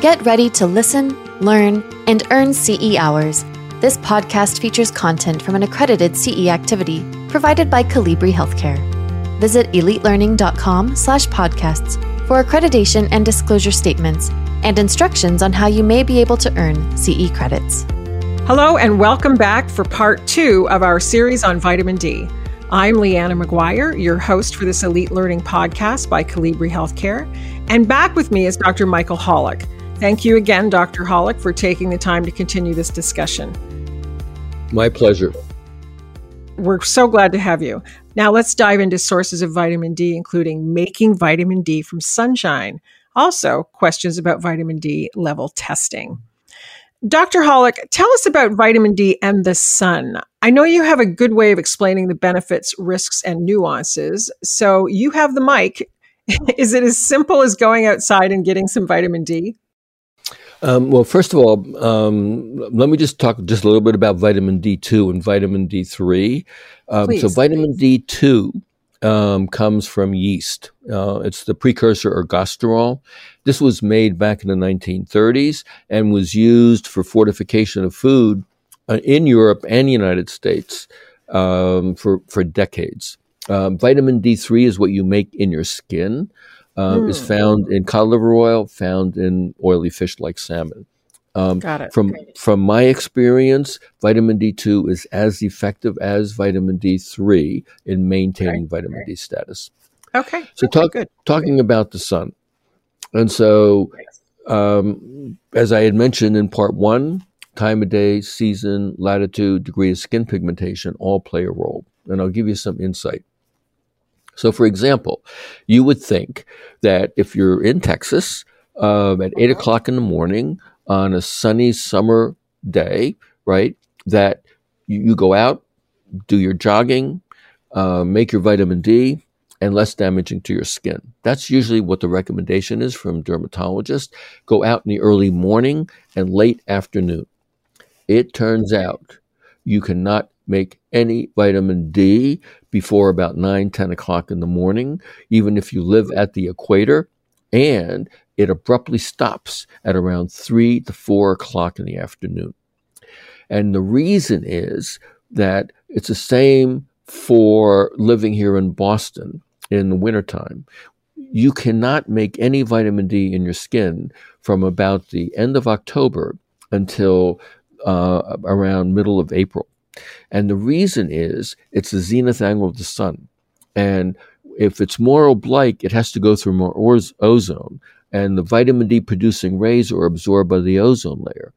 Get ready to listen, learn, and earn CE hours. This podcast features content from an accredited CE activity provided by Colibri Healthcare. Visit elitelearning.com slash podcasts for accreditation and disclosure statements and instructions on how you may be able to earn CE credits. Hello, and welcome back for part two of our series on vitamin D. I'm Leanna McGuire, your host for this Elite Learning podcast by Colibri Healthcare. And back with me is Dr. Michael Holick. Thank you again, Dr. Holick, for taking the time to continue this discussion. My pleasure. We're so glad to have you. Now, let's dive into sources of vitamin D, including making vitamin D from sunshine. Also, questions about vitamin D level testing. Dr. Holick, tell us about vitamin D and the sun. I know you have a good way of explaining the benefits, risks, and nuances. So you have the mic. Is it as simple as going outside and getting some vitamin D? Um, well, first of all, um, let me just talk just a little bit about vitamin D2 and vitamin D3. Um, so, vitamin D2 um, comes from yeast. Uh, it's the precursor ergosterol. This was made back in the 1930s and was used for fortification of food uh, in Europe and the United States um, for, for decades. Um, vitamin D3 is what you make in your skin. Uh, mm. Is found in cod liver oil, found in oily fish like salmon. Um, Got it. From from my experience, vitamin D two is as effective as vitamin D three in maintaining okay. vitamin D status. Okay. So okay, talk, good. talking about the sun, and so um, as I had mentioned in part one, time of day, season, latitude, degree of skin pigmentation all play a role, and I'll give you some insight. So, for example, you would think that if you're in Texas um, at eight o'clock in the morning on a sunny summer day, right? That you, you go out, do your jogging, uh, make your vitamin D, and less damaging to your skin. That's usually what the recommendation is from dermatologists. Go out in the early morning and late afternoon. It turns out you cannot make any vitamin D before about 9, 10 o'clock in the morning, even if you live at the equator. And it abruptly stops at around three to four o'clock in the afternoon. And the reason is that it's the same for living here in Boston in the wintertime. You cannot make any vitamin D in your skin from about the end of October until uh, around middle of April. And the reason is it's the zenith angle of the sun. And if it's more oblique, it has to go through more ozone and the vitamin D producing rays are absorbed by the ozone layer.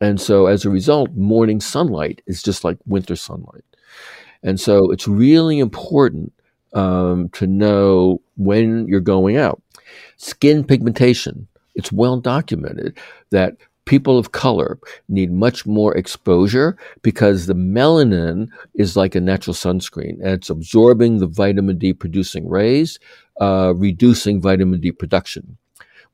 And so as a result, morning sunlight is just like winter sunlight. And so it's really important um, to know when you're going out. Skin pigmentation, it's well documented that people of color need much more exposure because the melanin is like a natural sunscreen and it's absorbing the vitamin D producing rays, uh, reducing vitamin D production.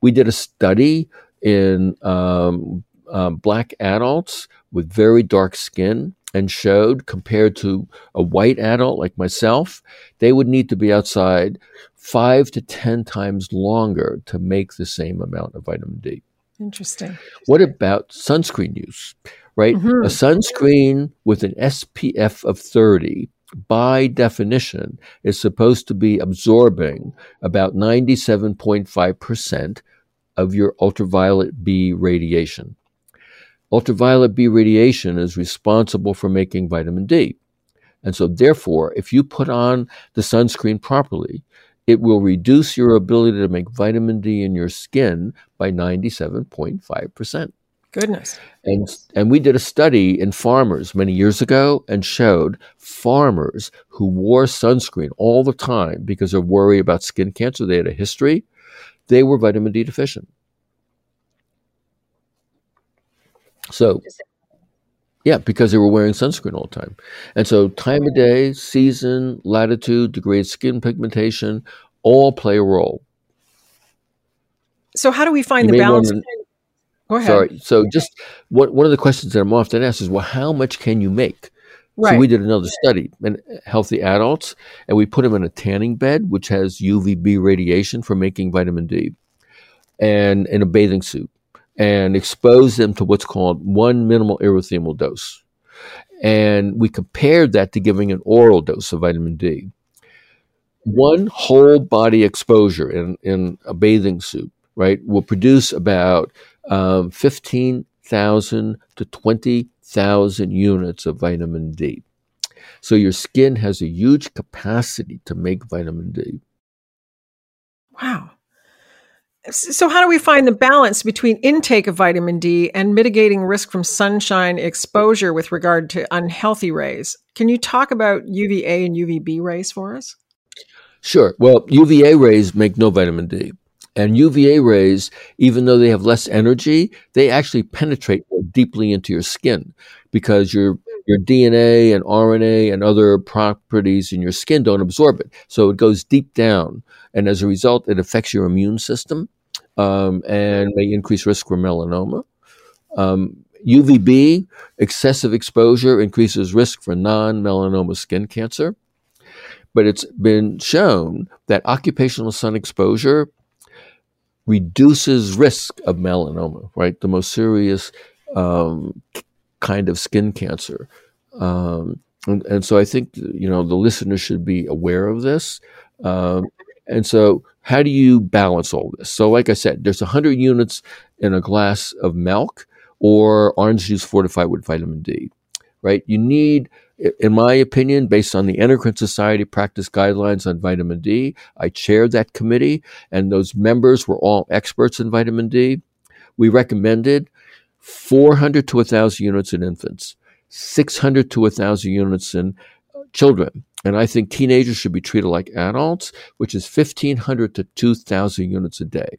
We did a study in um, um, black adults with very dark skin and showed compared to a white adult like myself, they would need to be outside five to 10 times longer to make the same amount of vitamin D. Interesting. What about sunscreen use? Right? Mm-hmm. A sunscreen with an SPF of 30 by definition is supposed to be absorbing about 97.5% of your ultraviolet B radiation. Ultraviolet B radiation is responsible for making vitamin D. And so, therefore, if you put on the sunscreen properly, it will reduce your ability to make vitamin D in your skin by 97.5%. Goodness. And, and we did a study in farmers many years ago and showed farmers who wore sunscreen all the time because they're worried about skin cancer, they had a history, they were vitamin D deficient. So, yeah, because they were wearing sunscreen all the time. And so, time of day, season, latitude, degree of skin pigmentation all play a role. So, how do we find you the balance? Go ahead. Sorry. So, just what, one of the questions that I'm often asked is, well, how much can you make? Right. So we did another study in healthy adults, and we put them in a tanning bed, which has UVB radiation for making vitamin D, and in a bathing suit. And expose them to what's called one minimal erythemal dose. And we compared that to giving an oral dose of vitamin D. One whole body exposure in, in a bathing suit, right, will produce about um, 15,000 to 20,000 units of vitamin D. So your skin has a huge capacity to make vitamin D. Wow. So, how do we find the balance between intake of vitamin D and mitigating risk from sunshine exposure with regard to unhealthy rays? Can you talk about UVA and UVB rays for us? Sure. Well, UVA rays make no vitamin D. And UVA rays, even though they have less energy, they actually penetrate more deeply into your skin because your your DNA and RNA and other properties in your skin don't absorb it. So it goes deep down. And as a result, it affects your immune system um, and may increase risk for melanoma. Um, UVB, excessive exposure, increases risk for non melanoma skin cancer. But it's been shown that occupational sun exposure reduces risk of melanoma, right? The most serious um, kind of skin cancer. Um, and, and, so I think, you know, the listener should be aware of this. Um, and so how do you balance all this? So like I said, there's 100 units in a glass of milk or orange juice fortified with vitamin D, right? You need in my opinion, based on the Endocrine Society practice guidelines on vitamin D, I chaired that committee, and those members were all experts in vitamin D. We recommended 400 to 1,000 units in infants, 600 to 1,000 units in children. And I think teenagers should be treated like adults, which is 1,500 to 2,000 units a day.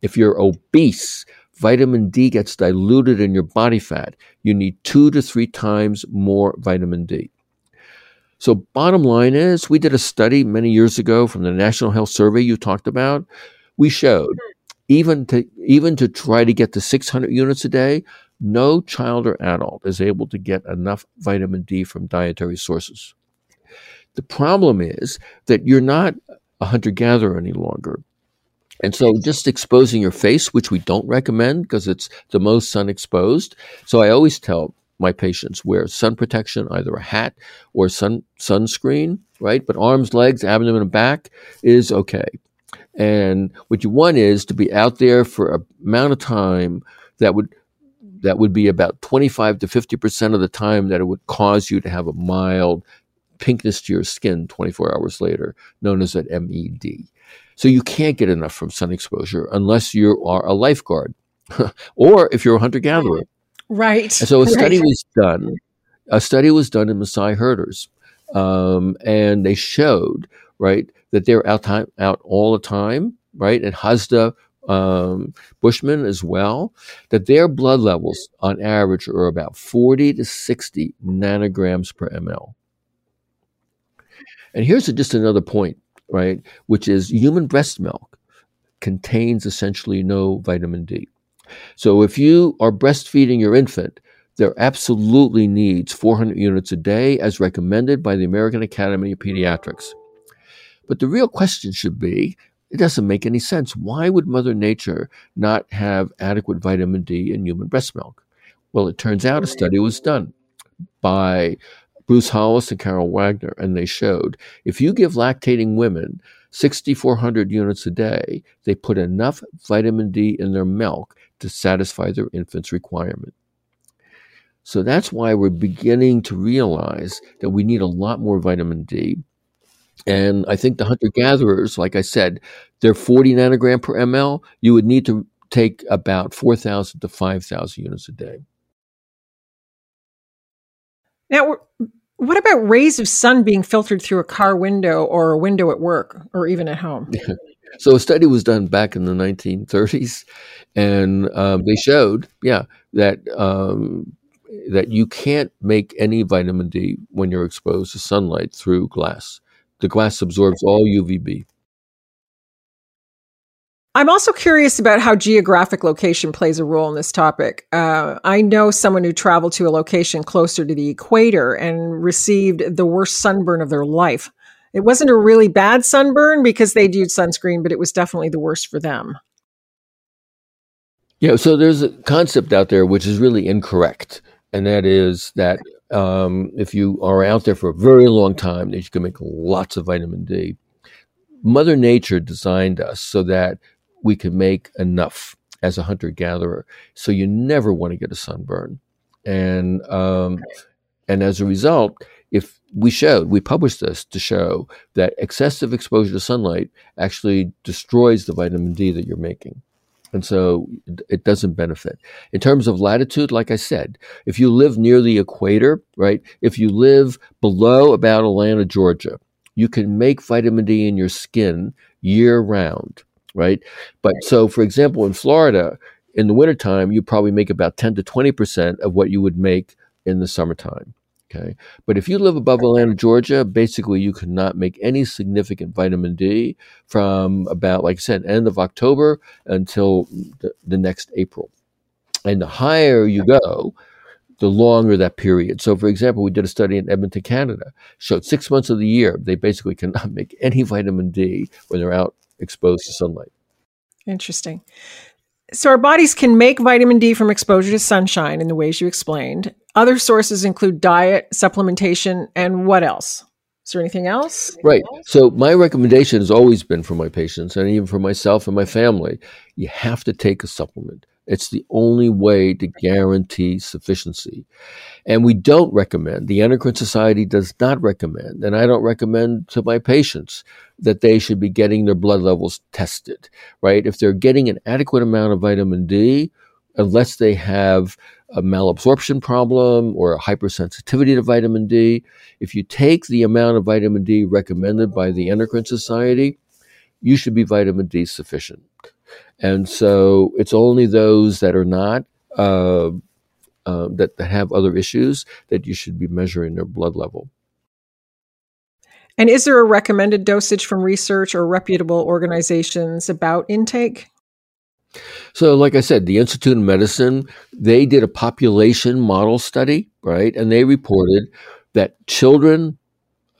If you're obese, vitamin D gets diluted in your body fat. You need two to three times more vitamin D. So, bottom line is, we did a study many years ago from the National Health Survey you talked about. We showed hmm. even to even to try to get to 600 units a day, no child or adult is able to get enough vitamin D from dietary sources. The problem is that you're not a hunter gatherer any longer. And so just exposing your face, which we don't recommend because it's the most sun exposed. So I always tell my patients wear sun protection, either a hat or sun sunscreen, right? But arms, legs, abdomen, and back is okay. And what you want is to be out there for a amount of time that would that would be about 25 to 50% of the time that it would cause you to have a mild pinkness to your skin 24 hours later, known as an MED. So you can't get enough from sun exposure unless you are a lifeguard or if you're a hunter gatherer. Right. And so a study right. was done. A study was done in Maasai herders, um, and they showed right that they're out time, out all the time, right, and Hadza um, Bushmen as well, that their blood levels on average are about 40 to 60 nanograms per ml. And here's just another point right, which is human breast milk contains essentially no vitamin D. So if you are breastfeeding your infant, there absolutely needs 400 units a day as recommended by the American Academy of Pediatrics. But the real question should be it doesn't make any sense. Why would Mother Nature not have adequate vitamin D in human breast milk? Well, it turns out a study was done by Bruce Hollis and Carol Wagner, and they showed if you give lactating women 6,400 units a day, they put enough vitamin D in their milk to satisfy their infant's requirement. So that's why we're beginning to realize that we need a lot more vitamin D. And I think the hunter gatherers, like I said, they're 40 nanogram per ml. You would need to take about 4,000 to 5,000 units a day. Now, what about rays of sun being filtered through a car window or a window at work or even at home? so a study was done back in the 1930s, and um, they showed, yeah, that um, that you can't make any vitamin D when you're exposed to sunlight through glass. The glass absorbs all UVB. I'm also curious about how geographic location plays a role in this topic. Uh, I know someone who traveled to a location closer to the equator and received the worst sunburn of their life. It wasn't a really bad sunburn because they'd used sunscreen, but it was definitely the worst for them. Yeah, so there's a concept out there which is really incorrect, and that is that um, if you are out there for a very long time, that you can make lots of vitamin D. Mother Nature designed us so that we can make enough as a hunter gatherer. So you never want to get a sunburn, and um, and as a result, if we showed, we published this to show that excessive exposure to sunlight actually destroys the vitamin D that you're making. And so it doesn't benefit. In terms of latitude, like I said, if you live near the equator, right, if you live below about Atlanta, Georgia, you can make vitamin D in your skin year round, right? But so, for example, in Florida, in the wintertime, you probably make about 10 to 20% of what you would make in the summertime. Okay. But if you live above Atlanta, Georgia, basically you cannot make any significant vitamin D from about, like I said, end of October until the, the next April. And the higher you go, the longer that period. So, for example, we did a study in Edmonton, Canada, showed six months of the year they basically cannot make any vitamin D when they're out exposed to sunlight. Interesting. So, our bodies can make vitamin D from exposure to sunshine in the ways you explained. Other sources include diet, supplementation, and what else? Is there anything else? Right. So, my recommendation has always been for my patients and even for myself and my family you have to take a supplement. It's the only way to guarantee sufficiency. And we don't recommend, the Endocrine Society does not recommend, and I don't recommend to my patients that they should be getting their blood levels tested, right? If they're getting an adequate amount of vitamin D, unless they have a malabsorption problem or a hypersensitivity to vitamin D, if you take the amount of vitamin D recommended by the Endocrine Society, you should be vitamin D sufficient. And so it's only those that are not, uh, uh, that, that have other issues, that you should be measuring their blood level. And is there a recommended dosage from research or reputable organizations about intake? So, like I said, the Institute of Medicine, they did a population model study, right? And they reported that children,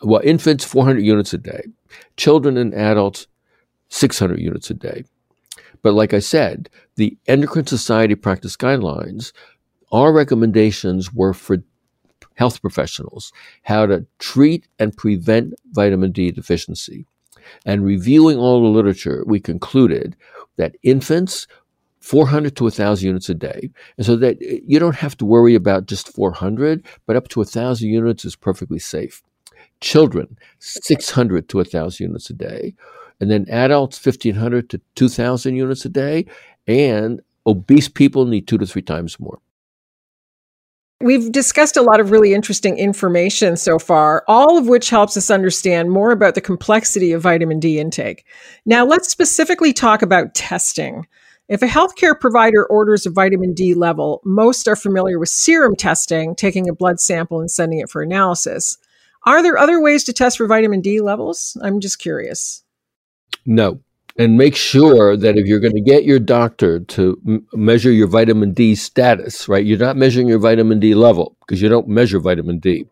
well, infants, 400 units a day, children and adults, 600 units a day. But like I said, the Endocrine Society practice guidelines, our recommendations were for health professionals how to treat and prevent vitamin D deficiency. And reviewing all the literature, we concluded that infants, 400 to 1,000 units a day. And so that eh, you don't have to worry about just 400, but up to 1,000 units is perfectly safe. Children, 600 to 1,000 units a day and then adults 1500 to 2000 units a day and obese people need two to three times more We've discussed a lot of really interesting information so far, all of which helps us understand more about the complexity of vitamin D intake. Now, let's specifically talk about testing. If a healthcare provider orders a vitamin D level, most are familiar with serum testing, taking a blood sample and sending it for analysis. Are there other ways to test for vitamin D levels? I'm just curious. No. And make sure that if you're going to get your doctor to m- measure your vitamin D status, right, you're not measuring your vitamin D level because you don't measure vitamin D.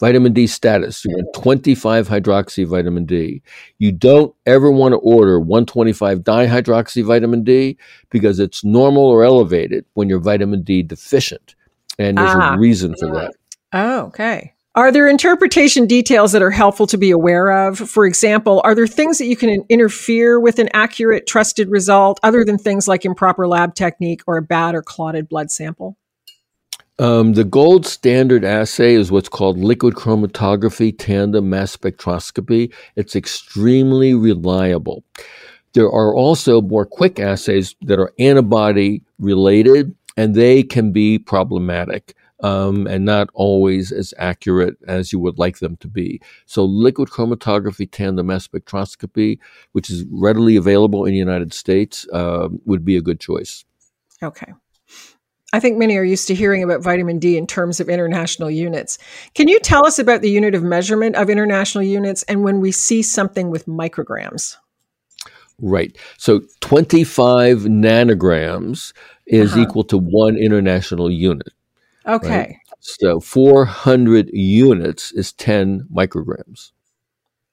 Vitamin D status, you want 25 hydroxy vitamin D. You don't ever want to order 125 dihydroxy vitamin D because it's normal or elevated when you're vitamin D deficient. And there's ah, a reason for that. Oh, okay. Are there interpretation details that are helpful to be aware of? For example, are there things that you can interfere with an accurate, trusted result other than things like improper lab technique or a bad or clotted blood sample? Um, the gold standard assay is what's called liquid chromatography tandem mass spectroscopy. It's extremely reliable. There are also more quick assays that are antibody related, and they can be problematic um, and not always as accurate as you would like them to be. So, liquid chromatography tandem mass spectroscopy, which is readily available in the United States, uh, would be a good choice. Okay. I think many are used to hearing about vitamin D in terms of international units. Can you tell us about the unit of measurement of international units and when we see something with micrograms? Right. So 25 nanograms is uh-huh. equal to one international unit. Okay. Right? So 400 units is 10 micrograms.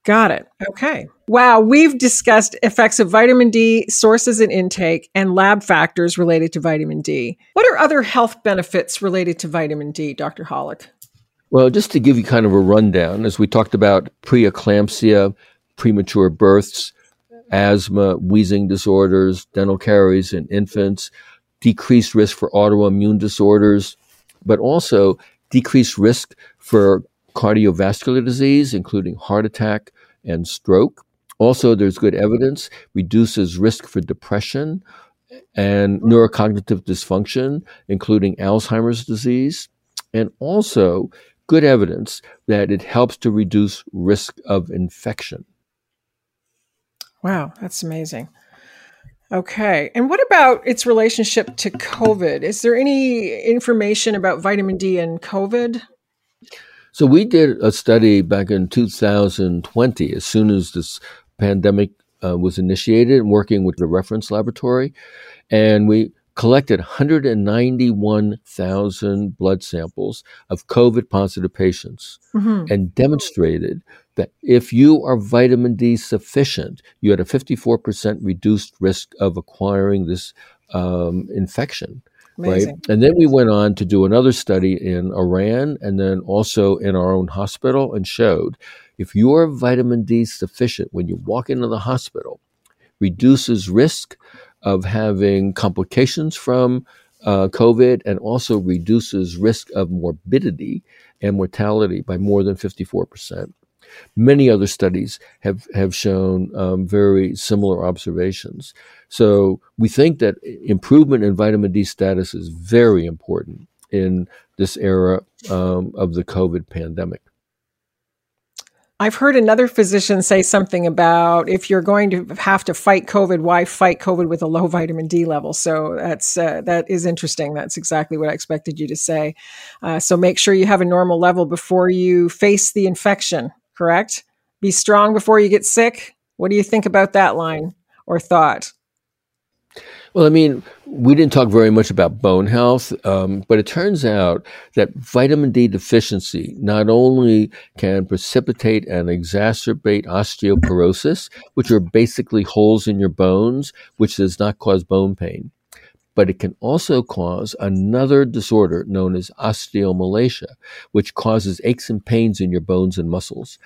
Got it. Okay. Wow. We've discussed effects of vitamin D, sources and intake, and lab factors related to vitamin D. What are other health benefits related to vitamin D, Dr. Holick? Well, just to give you kind of a rundown, as we talked about preeclampsia, premature births, asthma, wheezing disorders, dental caries in infants, decreased risk for autoimmune disorders, but also decreased risk for cardiovascular disease, including heart attack and stroke. Also, there's good evidence reduces risk for depression and neurocognitive dysfunction, including Alzheimer's disease, and also good evidence that it helps to reduce risk of infection. Wow, that's amazing. Okay. And what about its relationship to COVID? Is there any information about vitamin D and COVID? So we did a study back in 2020, as soon as this pandemic uh, was initiated, and working with the reference laboratory, and we collected 191,000 blood samples of COVID positive patients mm-hmm. and demonstrated that if you are vitamin D sufficient, you had a 54% reduced risk of acquiring this um, infection. Amazing. right? And then we went on to do another study in Iran and then also in our own hospital and showed if your vitamin D sufficient when you walk into the hospital, reduces risk of having complications from uh, COVID and also reduces risk of morbidity and mortality by more than 54%. Many other studies have, have shown um, very similar observations. So we think that improvement in vitamin D status is very important in this era um, of the COVID pandemic. I've heard another physician say something about if you're going to have to fight COVID, why fight COVID with a low vitamin D level? So that's uh, that is interesting. That's exactly what I expected you to say. Uh, so make sure you have a normal level before you face the infection correct? Be strong before you get sick. What do you think about that line or thought? Well, I mean, we didn't talk very much about bone health, um, but it turns out that vitamin D deficiency not only can precipitate and exacerbate osteoporosis, which are basically holes in your bones, which does not cause bone pain, but it can also cause another disorder known as osteomalacia, which causes aches and pains in your bones and muscles.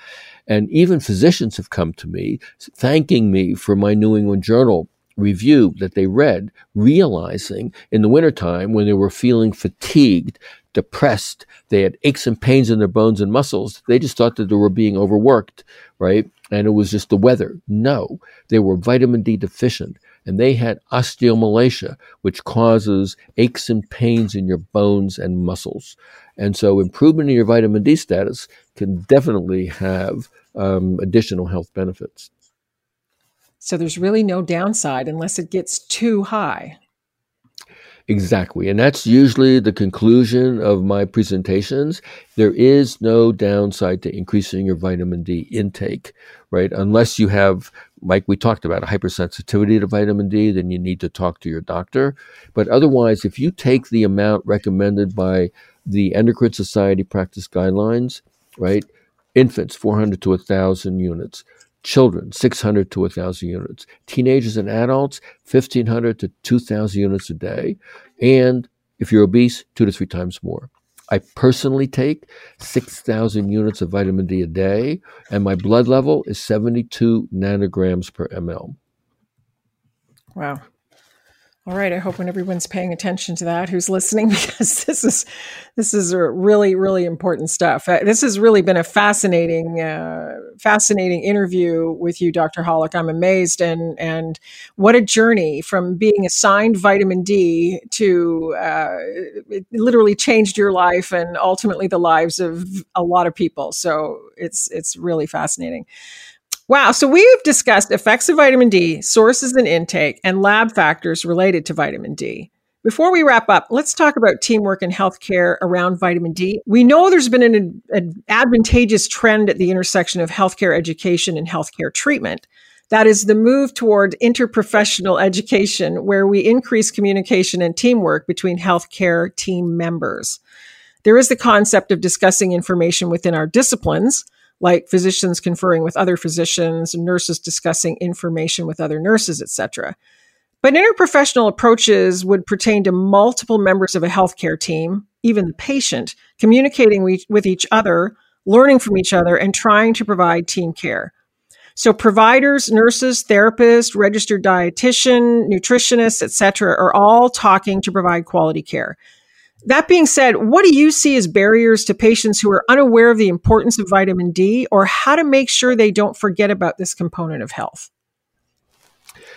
And even physicians have come to me thanking me for my New England Journal review that they read, realizing in the wintertime when they were feeling fatigued, depressed, they had aches and pains in their bones and muscles, they just thought that they were being overworked, right? And it was just the weather. No, they were vitamin D deficient and they had osteomalacia, which causes aches and pains in your bones and muscles. And so, improvement in your vitamin D status can definitely have um, additional health benefits. So, there's really no downside unless it gets too high. Exactly. And that's usually the conclusion of my presentations. There is no downside to increasing your vitamin D intake, right? Unless you have, like we talked about, hypersensitivity to vitamin D, then you need to talk to your doctor. But otherwise, if you take the amount recommended by the Endocrine Society practice guidelines, right? Infants, 400 to 1,000 units children 600 to 1000 units teenagers and adults 1500 to 2000 units a day and if you're obese 2 to 3 times more i personally take 6000 units of vitamin d a day and my blood level is 72 nanograms per ml wow all right, I hope when everyone's paying attention to that, who's listening, because this is this is really really important stuff. Uh, this has really been a fascinating uh, fascinating interview with you, Dr. Holick. I'm amazed and and what a journey from being assigned vitamin D to uh, it literally changed your life and ultimately the lives of a lot of people. So it's it's really fascinating. Wow. So we've discussed effects of vitamin D, sources and intake, and lab factors related to vitamin D. Before we wrap up, let's talk about teamwork in healthcare around vitamin D. We know there's been an, an advantageous trend at the intersection of healthcare education and healthcare treatment. That is the move toward interprofessional education, where we increase communication and teamwork between healthcare team members. There is the concept of discussing information within our disciplines, like physicians conferring with other physicians, nurses discussing information with other nurses, etc. But interprofessional approaches would pertain to multiple members of a healthcare team, even the patient, communicating with each other, learning from each other, and trying to provide team care. So providers, nurses, therapists, registered dietitian, nutritionists, etc., are all talking to provide quality care. That being said, what do you see as barriers to patients who are unaware of the importance of vitamin D or how to make sure they don't forget about this component of health?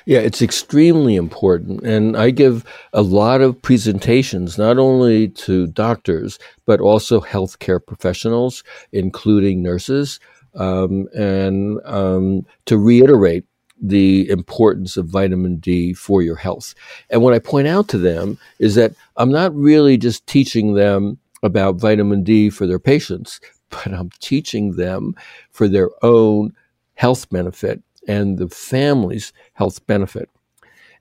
Yeah, it's extremely important. And I give a lot of presentations, not only to doctors, but also healthcare professionals, including nurses, um, and um, to reiterate the importance of vitamin D for your health. And what I point out to them is that I'm not really just teaching them about vitamin D for their patients, but I'm teaching them for their own health benefit and the family's health benefit.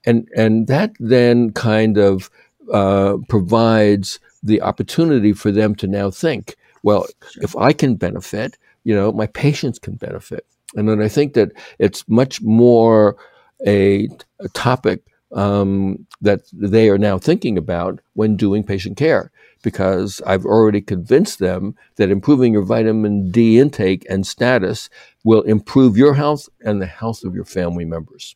And, and that then kind of uh, provides the opportunity for them to now think, well, if I can benefit, you know, my patients can benefit. And then I think that it's much more a, a topic um, that they are now thinking about when doing patient care because I've already convinced them that improving your vitamin D intake and status will improve your health and the health of your family members.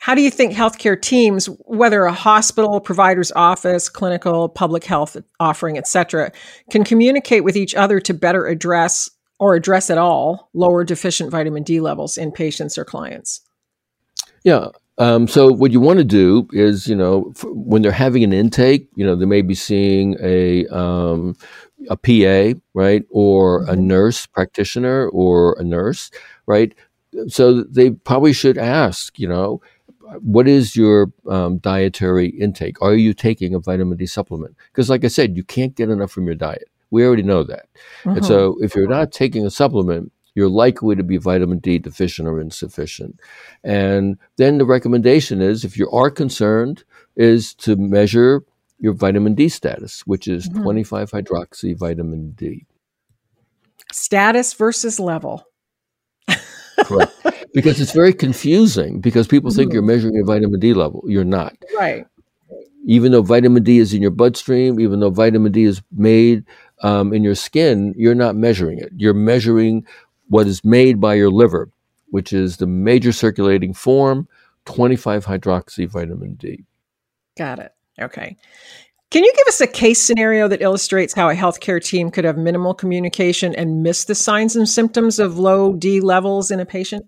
How do you think healthcare teams, whether a hospital, provider's office, clinical, public health offering, etc., can communicate with each other to better address or address at all lower deficient vitamin D levels in patients or clients? Yeah. Um, so what you want to do is, you know, when they're having an intake, you know, they may be seeing a um, a PA, right, or a mm-hmm. nurse practitioner or a nurse, right. So they probably should ask, you know, what is your um, dietary intake? Are you taking a vitamin D supplement? Because, like I said, you can't get enough from your diet. We already know that. Mm-hmm. And so, if you're not taking a supplement, you're likely to be vitamin D deficient or insufficient. And then the recommendation is, if you are concerned, is to measure your vitamin D status, which is mm-hmm. 25 hydroxy vitamin D. Status versus level. Correct. Because it's very confusing because people think mm-hmm. you're measuring your vitamin D level. You're not. Right. Even though vitamin D is in your bloodstream, even though vitamin D is made um, in your skin, you're not measuring it. You're measuring what is made by your liver, which is the major circulating form, 25 hydroxy vitamin D. Got it. Okay. Can you give us a case scenario that illustrates how a healthcare team could have minimal communication and miss the signs and symptoms of low D levels in a patient?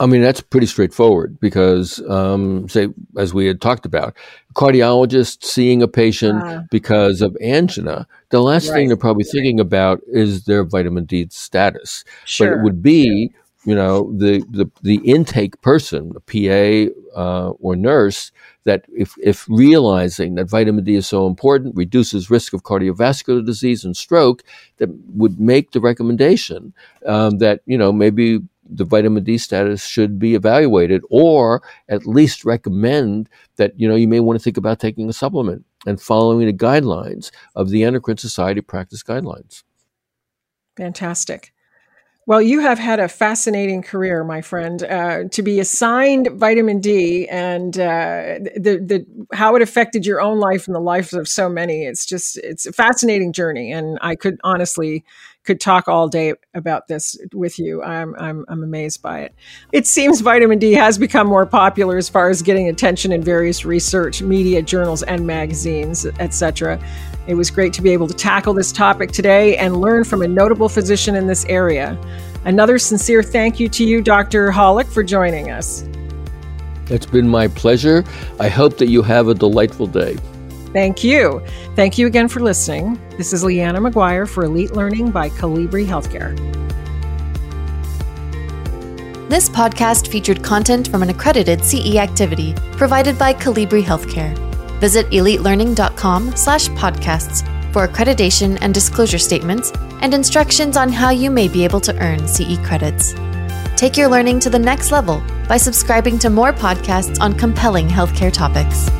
I mean, that's pretty straightforward because, um, say, as we had talked about, cardiologist seeing a patient uh, because of angina, the last right. thing they're probably thinking about is their vitamin D status. Sure. But it would be, you know, the, the, the intake person, the PA uh, or nurse, that if, if realizing that vitamin D is so important, reduces risk of cardiovascular disease and stroke, that would make the recommendation um, that, you know, maybe the vitamin D status should be evaluated or at least recommend that, you know, you may want to think about taking a supplement and following the guidelines of the Endocrine Society practice guidelines. Fantastic. Well, you have had a fascinating career, my friend. Uh, to be assigned vitamin D and uh, the the how it affected your own life and the lives of so many. It's just it's a fascinating journey, and I could honestly could talk all day about this with you. I'm, I'm, I'm amazed by it. It seems vitamin D has become more popular as far as getting attention in various research, media, journals, and magazines, etc. It was great to be able to tackle this topic today and learn from a notable physician in this area. Another sincere thank you to you, Dr. Holick, for joining us. It's been my pleasure. I hope that you have a delightful day. Thank you. Thank you again for listening. This is Leanna McGuire for Elite Learning by Colibri Healthcare. This podcast featured content from an accredited CE activity provided by Colibri Healthcare. Visit elitelearning.com slash podcasts for accreditation and disclosure statements and instructions on how you may be able to earn CE credits. Take your learning to the next level by subscribing to more podcasts on compelling healthcare topics.